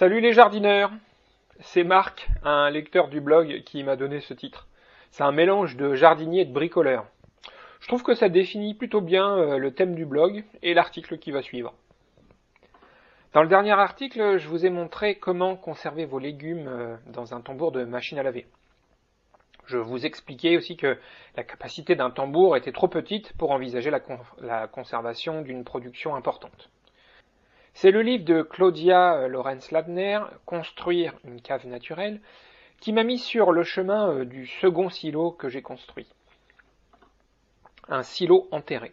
Salut les jardineurs C'est Marc, un lecteur du blog, qui m'a donné ce titre. C'est un mélange de jardinier et de bricoleur. Je trouve que ça définit plutôt bien euh, le thème du blog et l'article qui va suivre. Dans le dernier article, je vous ai montré comment conserver vos légumes euh, dans un tambour de machine à laver. Je vous expliquais aussi que la capacité d'un tambour était trop petite pour envisager la, la conservation d'une production importante. C'est le livre de Claudia euh, Lorenz Ladner, Construire une cave naturelle, qui m'a mis sur le chemin euh, du second silo que j'ai construit. Un silo enterré.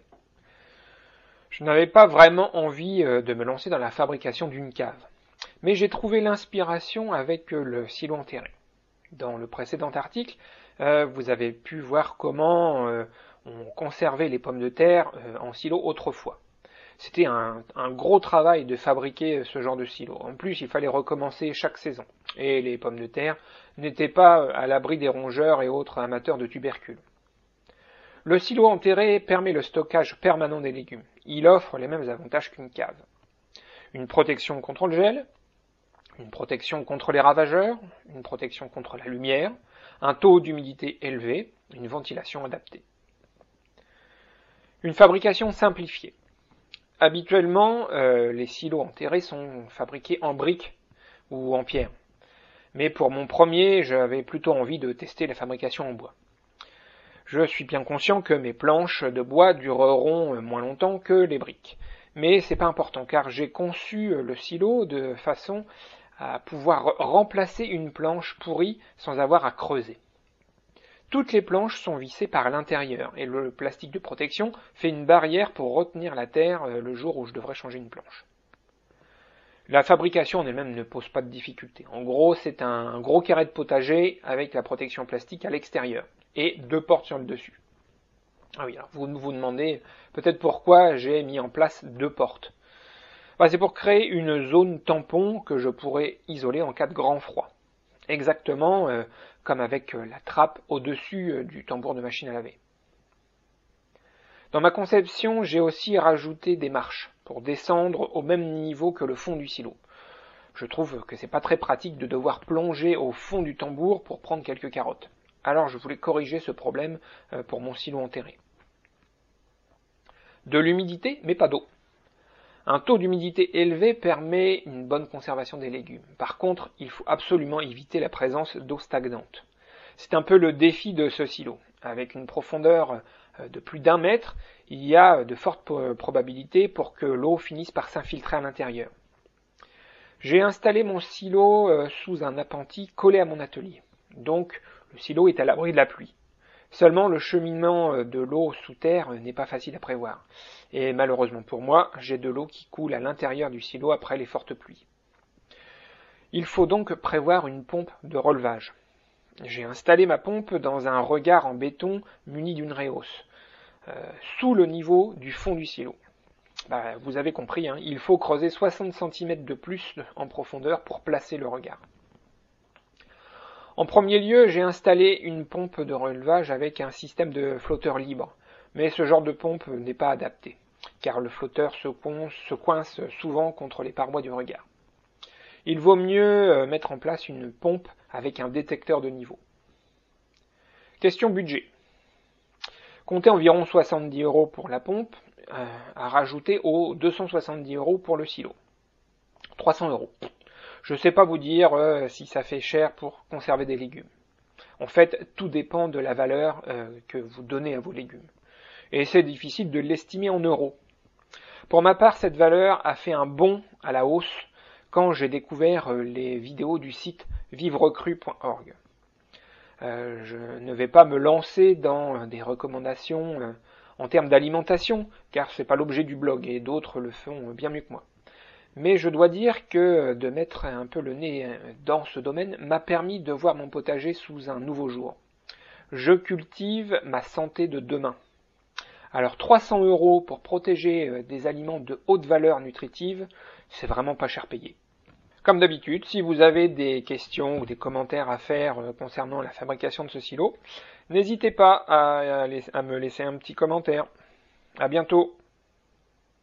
Je n'avais pas vraiment envie euh, de me lancer dans la fabrication d'une cave, mais j'ai trouvé l'inspiration avec le silo enterré. Dans le précédent article, vous avez pu voir comment on conservait les pommes de terre en silo autrefois. C'était un, gros travail de fabriquer ce genre de silo. En plus, il fallait recommencer chaque saison. Et les pommes de terre n'étaient pas à l'abri des rongeurs et autres amateurs de tubercules. Le silo enterré permet le stockage permanent des légumes. Il offre les mêmes avantages qu'une cave. Une protection contre le gel, une protection contre les ravageurs, une protection contre la lumière, un taux d'humidité élevé, une ventilation adaptée. Une fabrication simplifiée. Habituellement, euh, les silos enterrés sont fabriqués en briques ou en pierre. Mais pour mon premier, j'avais plutôt envie de tester la fabrication en bois. Je suis bien conscient que mes planches de bois dureront moins longtemps que les briques. Mais c'est pas important car j'ai conçu le silo de façon à pouvoir remplacer une planche pourrie sans avoir à creuser. Toutes les planches sont vissées par l'intérieur et le plastique de protection fait une barrière pour retenir la terre euh, le jour où je devrais changer une planche. La fabrication en elle-même ne pose pas de difficulté. En gros, c'est un gros carré de potager avec la protection plastique à l'extérieur et deux portes sur le dessus. Ah oui, alors vous vous demandez peut-être pourquoi j'ai mis en place deux portes. Bah, c'est pour créer une zone tampon que je pourrais isoler en cas de grand froid. Exactement euh, comme avec euh, la trappe au-dessus euh, du tambour de machine à laver. Dans ma conception, j'ai aussi rajouté des marches pour descendre au même niveau que le fond du silo. Je trouve que c'est pas très pratique de devoir plonger au fond du tambour pour prendre quelques carottes. Alors je voulais corriger ce problème pour mon silo enterré. De l'humidité, mais pas d'eau. Un taux d'humidité élevé permet une bonne conservation des légumes. Par contre, il faut absolument éviter la présence d'eau stagnante. C'est un peu le défi de ce silo. Avec une profondeur euh, de plus d'un mètre, il y a de fortes probabilités pour que l'eau finisse par s'infiltrer à l'intérieur. J'ai installé mon silo euh, sous un appentis collé à mon atelier. Donc le silo est à l'abri de la pluie. Seulement le cheminement euh, de l'eau sous terre n'est pas facile à prévoir. Et malheureusement pour moi, j'ai de l'eau qui coule à l'intérieur du silo après les fortes pluies. Il faut donc prévoir une pompe de relevage. J'ai installé ma pompe dans un regard en béton muni d'une réhausse, euh, sous le niveau du fond du silo. Bah, vous avez compris, hein, il faut creuser 60 cm de plus en profondeur pour placer le regard. En premier lieu, j'ai installé une pompe de relevage avec un système de flotteur libre, mais ce genre de pompe n'est pas adapté, car le flotteur se, coince souvent contre les parois du regard. Il vaut mieux euh, mettre en place une pompe avec un détecteur de niveau. Question budget. Comptez environ 70 euros pour la pompe, euh, à rajouter aux 270 euros pour le silo. 300 euros. Je ne sais pas vous dire euh, si ça fait cher pour conserver des légumes. En fait, tout dépend de la valeur euh, que vous donnez à vos légumes. Et c'est difficile de l'estimer en euros. Pour ma part, cette valeur a fait un bond à la hausse quand j'ai découvert euh, les vidéos du site vivrecru.org. je ne vais pas me lancer dans des recommandations en termes d'alimentation, car ce n'est pas l'objet du blog et d'autres le font bien mieux que moi. Mais je dois dire que de mettre un peu le nez dans ce domaine m'a permis de voir mon potager sous un nouveau jour. Je cultive ma santé de demain. Alors 300 euros pour protéger euh, des aliments de haute valeur nutritive, c'est vraiment pas cher payé. Comme d'habitude, si vous avez des questions ou des commentaires à faire euh, concernant la fabrication de ce silo, n'hésitez pas à, me laisser un petit commentaire. À bientôt